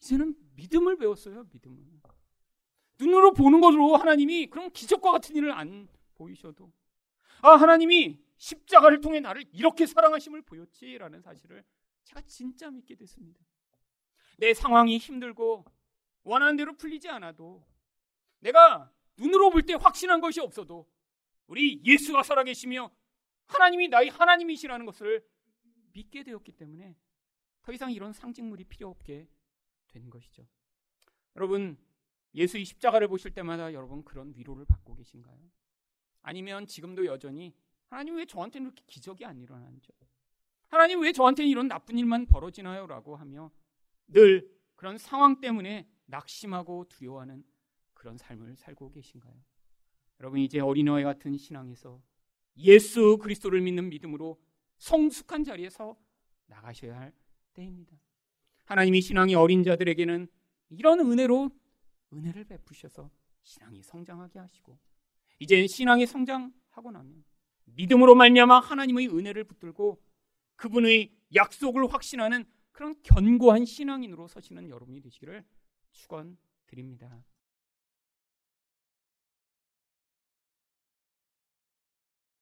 이제는 믿음을 배웠어요. 믿음을. 눈으로 보는 것으로 하나님이 그런 기적과 같은 일을 안 보이셔도 아 하나님이 십자가를 통해 나를 이렇게 사랑하심을 보였지라는 사실을 제가 진짜 믿게 됐습니다. 내 상황이 힘들고 원하는 대로 풀리지 않아도 내가 눈으로 볼 때 확신한 것이 없어도 우리 예수가 살아계시며 하나님이 나의 하나님이시라는 것을 믿게 되었기 때문에 더 이상 이런 상징물이 필요 없게 된 것이죠. 여러분, 예수의 십자가를 보실 때마다 여러분 그런 위로를 받고 계신가요? 아니면 지금도 여전히 하나님 왜 저한테는 이렇게 기적이 안 일어나는지 하나님 왜 저한테는 이런 나쁜 일만 벌어지나요? 라고 하며 늘 그런 상황 때문에 낙심하고 두려워하는 그런 삶을 살고 계신가요? 여러분 이제 어린아이 같은 신앙에서 예수 그리스도를 믿는 믿음으로 성숙한 자리에서 나가셔야 할 때입니다. 하나님이 신앙이 어린 자들에게는 이런 은혜로 은혜를 베푸셔서 신앙이 성장하게 하시고 이제 신앙이 성장하고 나면 믿음으로 말미암아 하나님의 은혜를 붙들고 그분의 약속을 확신하는 그런 견고한 신앙인으로 서시는 여러분이 되시기를 축원드립니다.